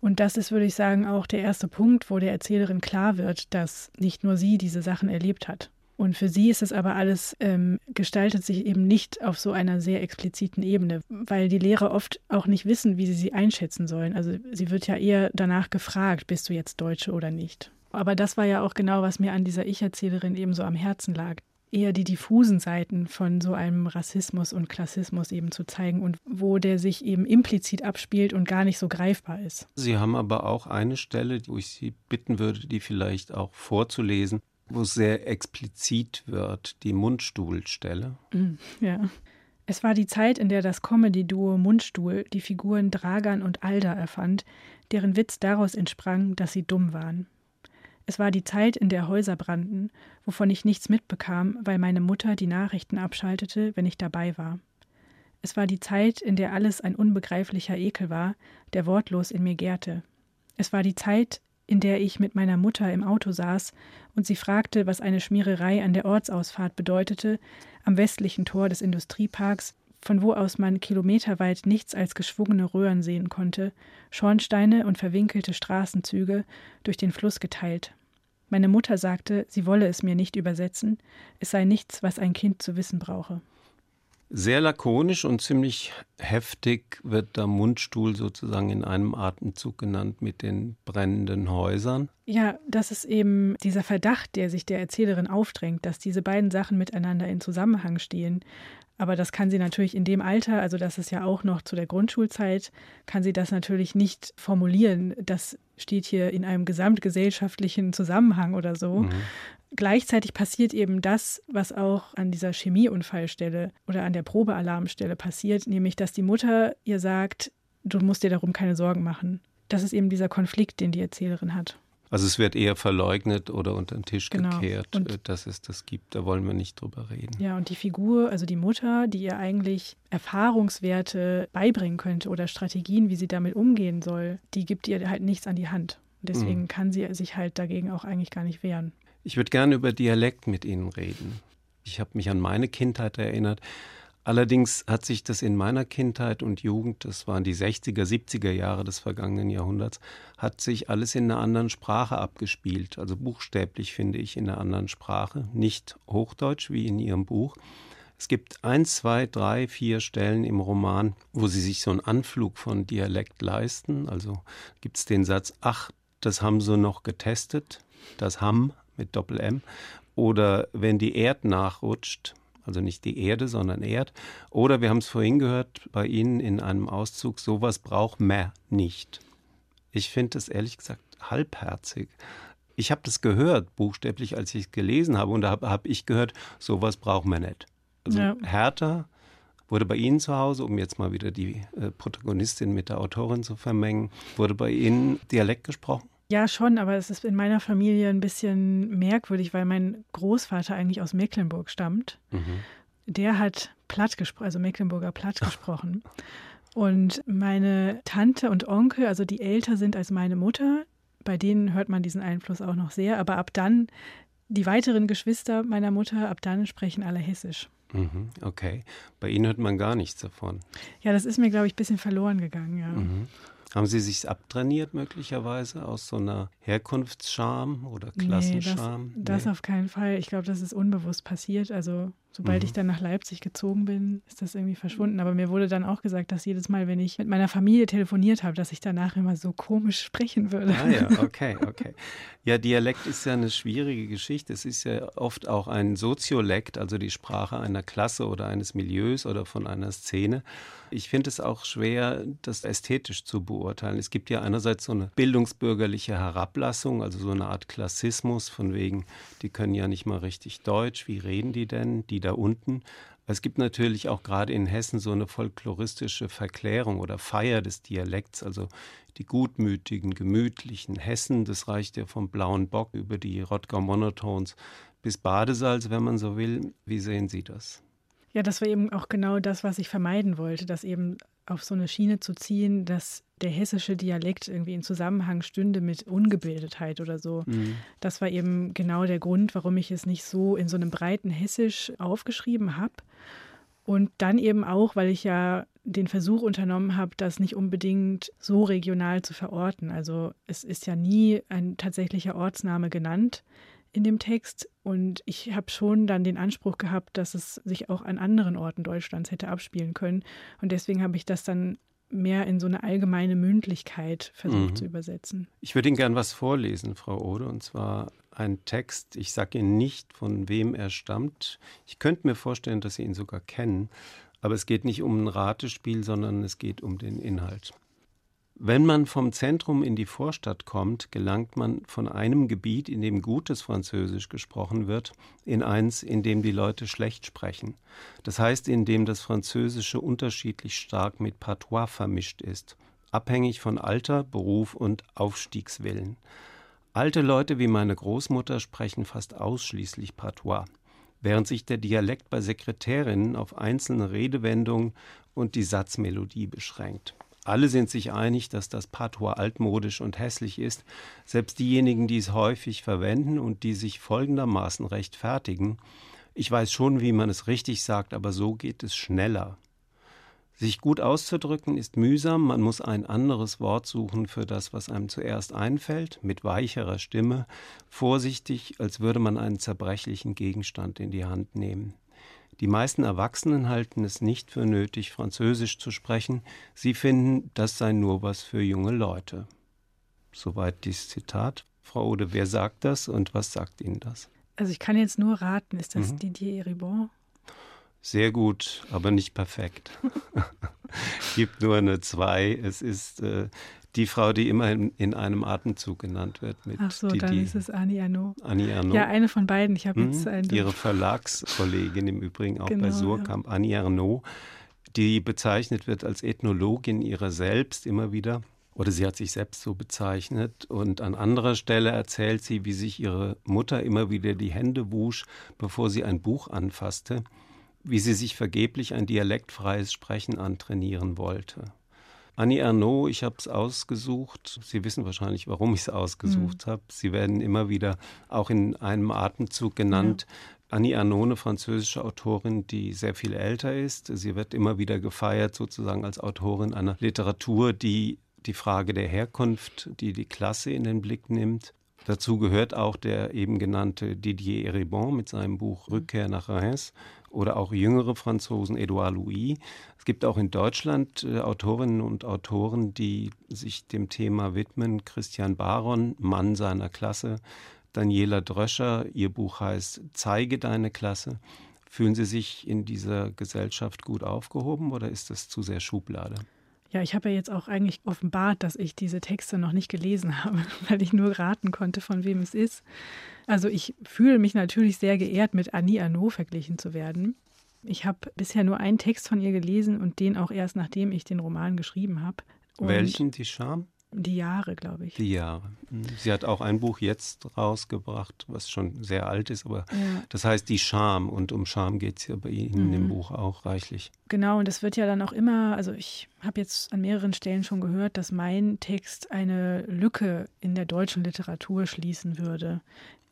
Und das ist, würde ich sagen, auch der erste Punkt, wo der Erzählerin klar wird, dass nicht nur sie diese Sachen erlebt hat. Und für sie ist es aber alles, ähm, gestaltet sich eben nicht auf so einer sehr expliziten Ebene, weil die Lehrer oft auch nicht wissen, wie sie sie einschätzen sollen. Also sie wird ja eher danach gefragt, bist du jetzt Deutsche oder nicht. Aber das war ja auch genau, was mir an dieser Ich-Erzählerin eben so am Herzen lag eher die diffusen Seiten von so einem Rassismus und Klassismus eben zu zeigen und wo der sich eben implizit abspielt und gar nicht so greifbar ist. Sie haben aber auch eine Stelle, wo ich Sie bitten würde, die vielleicht auch vorzulesen, wo es sehr explizit wird, die Mundstuhlstelle. Mhm, Ja. Es war die Zeit, in der das Comedy-Duo Mundstuhl die Figuren Dragan und Alda erfand, deren Witz daraus entsprang, dass sie dumm waren. Es war die Zeit, in der Häuser brannten, wovon ich nichts mitbekam, weil meine Mutter die Nachrichten abschaltete, wenn ich dabei war. Es war die Zeit, in der alles ein unbegreiflicher Ekel war, der wortlos in mir gärte. Es war die Zeit, in der ich mit meiner Mutter im Auto saß und sie fragte, was eine Schmiererei an der Ortsausfahrt bedeutete, am westlichen Tor des Industrieparks, von wo aus man kilometerweit nichts als geschwungene Röhren sehen konnte, Schornsteine und verwinkelte Straßenzüge, durch den Fluss geteilt. Meine Mutter sagte, sie wolle es mir nicht übersetzen, es sei nichts, was ein Kind zu wissen brauche. Sehr lakonisch und ziemlich heftig wird der Mundstuhl sozusagen in einem Atemzug genannt mit den brennenden Häusern. Ja, das ist eben dieser Verdacht, der sich der Erzählerin aufdrängt, dass diese beiden Sachen miteinander in Zusammenhang stehen. Aber das kann sie natürlich in dem Alter, also das ist ja auch noch zu der Grundschulzeit, kann sie das natürlich nicht formulieren. Das steht hier in einem gesamtgesellschaftlichen Zusammenhang oder so. Mhm. Gleichzeitig passiert eben das, was auch an dieser Chemieunfallstelle oder an der Probealarmstelle passiert, nämlich dass die Mutter ihr sagt, du musst dir darum keine Sorgen machen. Das ist eben dieser Konflikt, den die Erzählerin hat. Also es wird eher verleugnet oder unter den Tisch Genau. gekehrt, Und- äh, dass es das gibt. Da wollen wir nicht drüber reden. Ja, und die Figur, also die Mutter, die ihr eigentlich Erfahrungswerte beibringen könnte oder Strategien, wie sie damit umgehen soll, die gibt ihr halt nichts an die Hand. Und deswegen Mhm. kann sie sich halt dagegen auch eigentlich gar nicht wehren. Ich würde gerne über Dialekt mit Ihnen reden. Ich habe mich an meine Kindheit erinnert. Allerdings hat sich das in meiner Kindheit und Jugend, das waren die 60er, 70er Jahre des vergangenen Jahrhunderts, hat sich alles in einer anderen Sprache abgespielt. Also buchstäblich finde ich in einer anderen Sprache, nicht Hochdeutsch wie in Ihrem Buch. Es gibt eins, zwei, drei, vier Stellen im Roman, wo Sie sich so einen Anflug von Dialekt leisten. Also gibt es den Satz, ach, das haben sie noch getestet, das haben mit Doppel-M. Oder wenn die Erd nachrutscht, also nicht die Erde, sondern Erd. Oder wir haben es vorhin gehört bei Ihnen in einem Auszug, sowas braucht man nicht. Ich finde es ehrlich gesagt halbherzig. Ich habe das gehört, buchstäblich, als ich es gelesen habe. Und da habe hab ich gehört, sowas braucht man nicht. Also Ja. härter wurde bei Ihnen zu Hause, um jetzt mal wieder die äh, Protagonistin mit der Autorin zu vermengen, wurde bei Ihnen Dialekt gesprochen? Ja, schon, aber es ist in meiner Familie ein bisschen merkwürdig, weil mein Großvater eigentlich aus Mecklenburg stammt. Der hat platt gesprochen, also Mecklenburger platt gesprochen. Und meine Tante und Onkel, also die älter sind als meine Mutter, bei denen hört man diesen Einfluss auch noch sehr. Aber ab dann, die weiteren Geschwister meiner Mutter, ab dann sprechen alle Hessisch. Mhm, okay. Bei Ihnen hört man gar nichts davon. Ja, das ist mir, glaube ich, ein bisschen verloren gegangen, ja. Mhm. Haben Sie sich abtrainiert möglicherweise aus so einer Herkunftsscham oder Nee, das, Klassenscham? das Nee. auf keinen Fall. Ich glaube, das ist unbewusst passiert. Also, sobald Mhm. ich dann nach Leipzig gezogen bin, ist das irgendwie verschwunden. Aber mir wurde dann auch gesagt, dass jedes Mal, wenn ich mit meiner Familie telefoniert habe, dass ich danach immer so komisch sprechen würde. Ah ja, okay, okay. Ja, Dialekt ist ja eine schwierige Geschichte. Es ist ja oft auch ein Soziolekt, also die Sprache einer Klasse oder eines Milieus oder von einer Szene. Ich finde es auch schwer, das ästhetisch zu beurteilen. Es gibt ja einerseits so eine bildungsbürgerliche Herablassung, also so eine Art Klassismus von wegen, die können ja nicht mal richtig Deutsch, wie reden die denn, die da unten? Es gibt natürlich auch gerade in Hessen so eine folkloristische Verklärung oder Feier des Dialekts, also die gutmütigen, gemütlichen Hessen, das reicht ja vom blauen Bock über die Rottgau Monotones bis Badesalz, wenn man so will. Wie sehen Sie das? Ja, das war eben auch genau das, was ich vermeiden wollte, das eben auf so eine Schiene zu ziehen, dass der hessische Dialekt irgendwie in Zusammenhang stünde mit Ungebildetheit oder so. Das war eben genau der Grund, warum ich es nicht so in so einem breiten Hessisch aufgeschrieben habe. Und dann eben auch, weil ich ja den Versuch unternommen habe, das nicht unbedingt so regional zu verorten. Also es ist ja nie ein tatsächlicher Ortsname genannt in dem Text. Und ich habe schon dann den Anspruch gehabt, dass es sich auch an anderen Orten Deutschlands hätte abspielen können. Und deswegen habe ich das dann mehr in so eine allgemeine Mündlichkeit versucht Mhm. zu übersetzen. Ich würde Ihnen gern was vorlesen, Frau Ode, und zwar ein Text. Ich sage Ihnen nicht, von wem er stammt. Ich könnte mir vorstellen, dass Sie ihn sogar kennen, aber es geht nicht um ein Ratespiel, sondern es geht um den Inhalt. Wenn man vom Zentrum in die Vorstadt kommt, gelangt man von einem Gebiet, in dem gutes Französisch gesprochen wird, in eins, in dem die Leute schlecht sprechen. Das heißt, in dem das Französische unterschiedlich stark mit Patois vermischt ist, abhängig von Alter, Beruf und Aufstiegswillen. Alte Leute wie meine Großmutter sprechen fast ausschließlich Patois, während sich der Dialekt bei Sekretärinnen auf einzelne Redewendungen und die Satzmelodie beschränkt. Alle sind sich einig, dass das Patois altmodisch und hässlich ist, selbst diejenigen, die es häufig verwenden und die sich folgendermaßen rechtfertigen. Ich weiß schon, wie man es richtig sagt, aber so geht es schneller. Sich gut auszudrücken ist mühsam, man muss ein anderes Wort suchen für das, was einem zuerst einfällt, mit weicherer Stimme, vorsichtig, als würde man einen zerbrechlichen Gegenstand in die Hand nehmen. Die meisten Erwachsenen halten es nicht für nötig, Französisch zu sprechen. Sie finden, das sei nur was für junge Leute. Soweit dieses Zitat. Frau Ode, wer sagt das und was sagt Ihnen das? Also ich kann jetzt nur raten, ist das Mhm. Didier Eribon? Sehr gut, aber nicht perfekt. Gibt nur eine zwei. Es ist äh, die Frau, die immer in, in einem Atemzug genannt wird mit Ach so, die, dann ist es Annie Arnaud. Annie Arnaud. Ja, eine von beiden. Ich habe Mhm. jetzt einen. Ihre Verlagskollegin im Übrigen auch Genau, bei ja. Surkamp, Annie Arnaud, die bezeichnet wird als Ethnologin ihrer selbst immer wieder. Oder sie hat sich selbst so bezeichnet. Und an anderer Stelle erzählt sie, wie sich ihre Mutter immer wieder die Hände wusch, bevor sie ein Buch anfasste, wie sie sich vergeblich ein dialektfreies Sprechen antrainieren wollte. Annie Ernaux, ich habe es ausgesucht. Sie wissen wahrscheinlich, warum ich es ausgesucht habe. Sie werden immer wieder auch in einem Atemzug genannt. Annie Ernaux, eine französische Autorin, die sehr viel älter ist. Sie wird immer wieder gefeiert, sozusagen als Autorin einer Literatur, die die Frage der Herkunft, die die Klasse in den Blick nimmt. Dazu gehört auch der eben genannte Didier Eribon mit seinem Buch Rückkehr nach Reims oder auch jüngere Franzosen, Edouard Louis. Es gibt auch in Deutschland äh, Autorinnen und Autoren, die sich dem Thema widmen. Christian Baron, Mann seiner Klasse, Daniela Dröscher, ihr Buch heißt Zeige deine Klasse. Fühlen Sie sich in dieser Gesellschaft gut aufgehoben oder ist das zu sehr Schublade? Ja, ich habe ja jetzt auch eigentlich offenbart, dass ich diese Texte noch nicht gelesen habe, weil ich nur raten konnte, von wem es ist. Also ich fühle mich natürlich sehr geehrt, mit Annie Arnaud verglichen zu werden. Ich habe bisher nur einen Text von ihr gelesen und den auch erst nachdem ich den Roman geschrieben habe. Und Welchen? Die Scham? Die Jahre, glaube ich. Die Jahre. Mhm. Sie hat auch ein Buch jetzt rausgebracht, was schon sehr alt ist, aber Ja. das heißt die Scham und um Scham geht es ja bei Ihnen im Mhm. Buch auch reichlich. Genau, und es wird ja dann auch immer, also ich habe jetzt an mehreren Stellen schon gehört, dass mein Text eine Lücke in der deutschen Literatur schließen würde,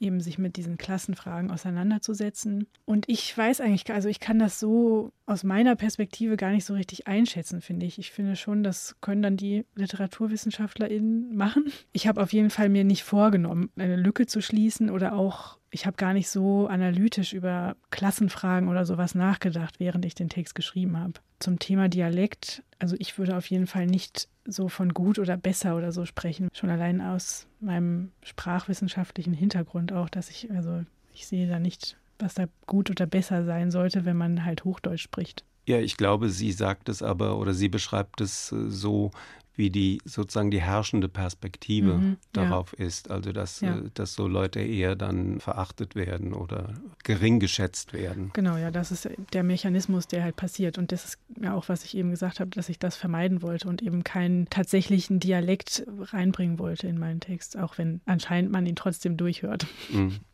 eben sich mit diesen Klassenfragen auseinanderzusetzen. Und ich weiß eigentlich, also ich kann das so aus meiner Perspektive gar nicht so richtig einschätzen, finde ich. Ich finde schon, das können dann die LiteraturwissenschaftlerInnen machen. Ich habe auf jeden Fall mir nicht vorgenommen, eine Lücke zu schließen oder auch ich habe gar nicht so analytisch über Klassenfragen oder sowas nachgedacht, während ich den Text geschrieben habe. Zum Thema Dialekt, also ich würde auf jeden Fall nicht so von gut oder besser oder so sprechen. Schon allein aus meinem sprachwissenschaftlichen Hintergrund auch, dass ich, also ich sehe da nicht, was da gut oder besser sein sollte, wenn man halt Hochdeutsch spricht. Ja, ich glaube, sie sagt es aber oder sie beschreibt es äh, so, wie die sozusagen die herrschende Perspektive Mhm, ja. darauf ist. Also dass, Ja. äh, dass so Leute eher dann verachtet werden oder gering geschätzt werden. Genau, ja, das ist der Mechanismus, der halt passiert. Und das ist ja auch, was ich eben gesagt habe, dass ich das vermeiden wollte und eben keinen tatsächlichen Dialekt reinbringen wollte in meinen Text, auch wenn anscheinend man ihn trotzdem durchhört. Mhm.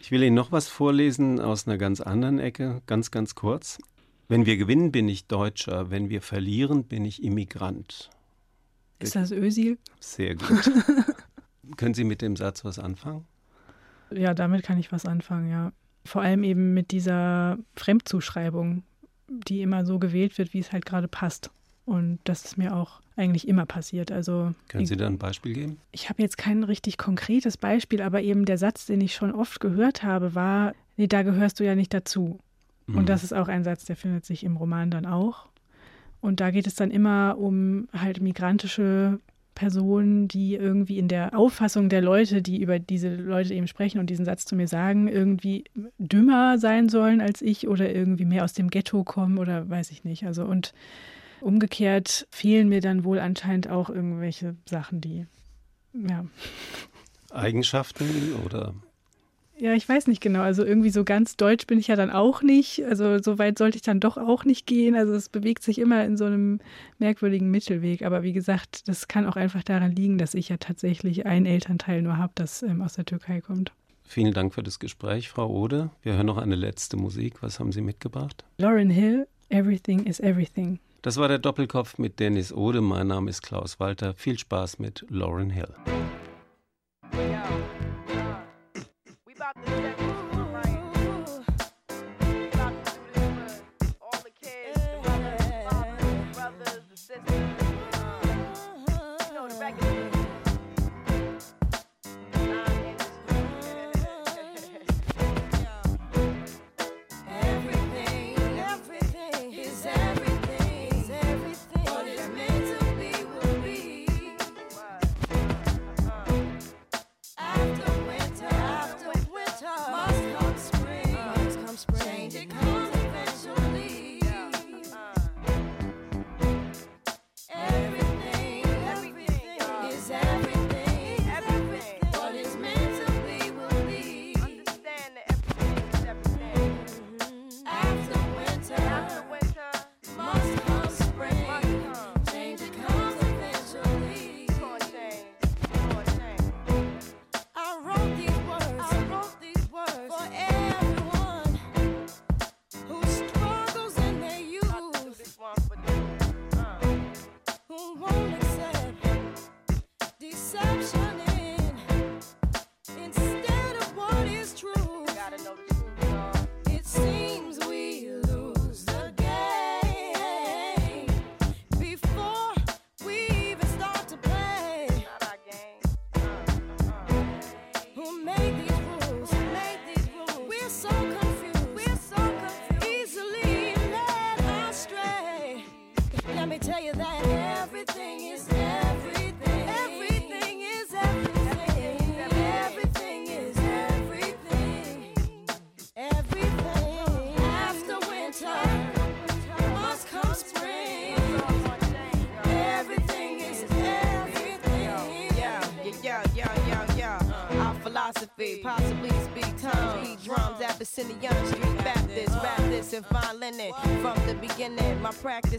Ich will Ihnen noch was vorlesen aus einer ganz anderen Ecke, ganz, ganz kurz. Wenn wir gewinnen, bin ich Deutscher. Wenn wir verlieren, bin ich Immigrant. Ist das Ösil? Sehr gut. Können Sie mit dem Satz was anfangen? Ja, damit kann ich was anfangen, ja. Vor allem eben mit dieser Fremdzuschreibung, die immer so gewählt wird, wie es halt gerade passt. Und das ist mir auch eigentlich immer passiert. Also Können Sie da ein Beispiel geben? ich habe jetzt kein richtig konkretes Beispiel, aber eben der Satz, den ich schon oft gehört habe, war, nee, da gehörst du ja nicht dazu. Mhm. Und das ist auch ein Satz, der findet sich im Roman dann auch. Und da geht es dann immer um halt migrantische Personen, die irgendwie in der Auffassung der Leute, die über diese Leute eben sprechen und diesen Satz zu mir sagen, irgendwie dümmer sein sollen als ich oder irgendwie mehr aus dem Ghetto kommen oder weiß ich nicht. Also und umgekehrt fehlen mir dann wohl anscheinend auch irgendwelche Sachen, die ja, Eigenschaften oder Ja, ich weiß nicht genau. Also irgendwie so ganz deutsch bin ich ja dann auch nicht. Also so weit sollte ich dann doch auch nicht gehen. Also es bewegt sich immer in so einem merkwürdigen Mittelweg. Aber wie gesagt, das kann auch einfach daran liegen, dass ich ja tatsächlich ein Elternteil nur habe, das ähm, aus der Türkei kommt. Vielen Dank für das Gespräch, Frau Ode. Wir hören noch eine letzte Musik. Was haben Sie mitgebracht? Lauren Hill, Everything is Everything. Das war der Doppelkopf mit Dennis Ode. Mein Name ist Klaus Walter. Viel Spaß mit Lauren Hill. We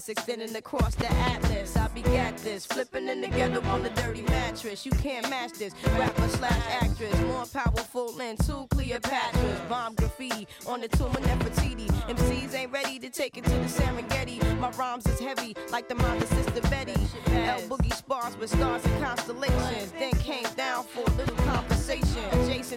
extending across the atlas. I begat this, flipping in together on the dirty mattress. You can't match this, rapper slash actress, more powerful than two Cleopatras. Bomb graffiti on the tomb of Nefertiti. MCs ain't ready to take it to the Serengeti. My rhymes is heavy, like the mind of Sister Betty. L Boogie spars with stars and constellations.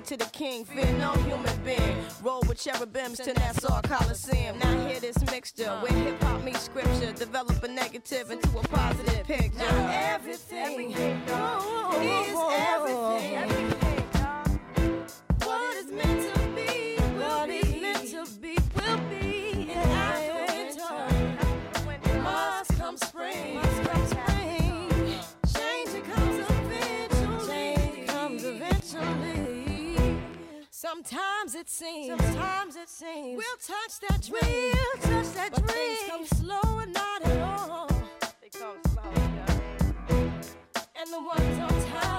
To the king, fear no human being. Roll with cherubims to Nassau Coliseum. Now hear this mixture where hip hop meets scripture. Develop a negative into a positive picture. Now everything oh, is everything. What Sometimes it seems. Sometimes it seems. We'll touch that dream. We'll touch that but dream. Things come slow and not at all. They come slow. And the ones on top,